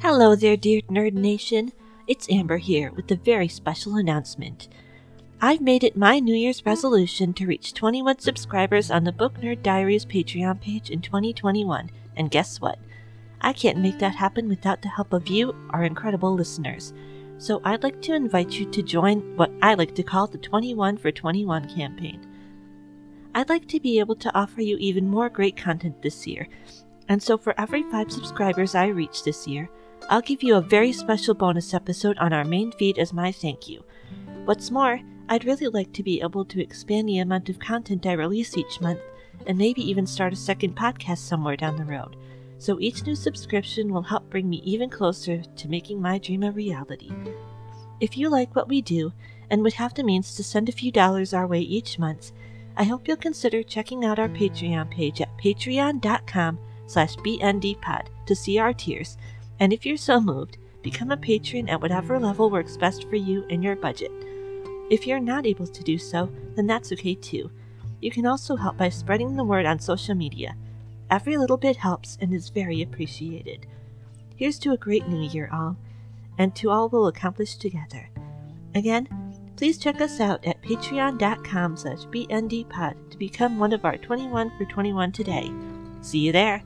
Hello there, dear Nerd Nation. It's Amber here with a very special announcement. I've made it my New Year's resolution to reach 21 subscribers on the Book Nerd Diaries Patreon page in 2021, and guess what? I can't make that happen without the help of you, our incredible listeners. So I'd like to invite you to join what I like to call the 21 for 21 campaign. I'd like to be able to offer you even more great content this year, and so for every 5 subscribers I reach this year, I'll give you a very special bonus episode on our main feed as my thank you. What's more, I'd really like to be able to expand the amount of content I release each month and maybe even start a second podcast somewhere down the road. So each new subscription will help bring me even closer to making my dream a reality. If you like what we do and would have the means to send a few dollars our way each month, I hope you'll consider checking out our Patreon page at patreon.com slash bndpod to see our tiers and if you're so moved, become a patron at whatever level works best for you and your budget. If you're not able to do so, then that's okay too. You can also help by spreading the word on social media. Every little bit helps and is very appreciated. Here's to a great new year, all, and to all we'll accomplish together. Again, please check us out at patreon.com slash bndpod to become one of our 21 for 21 today. See you there!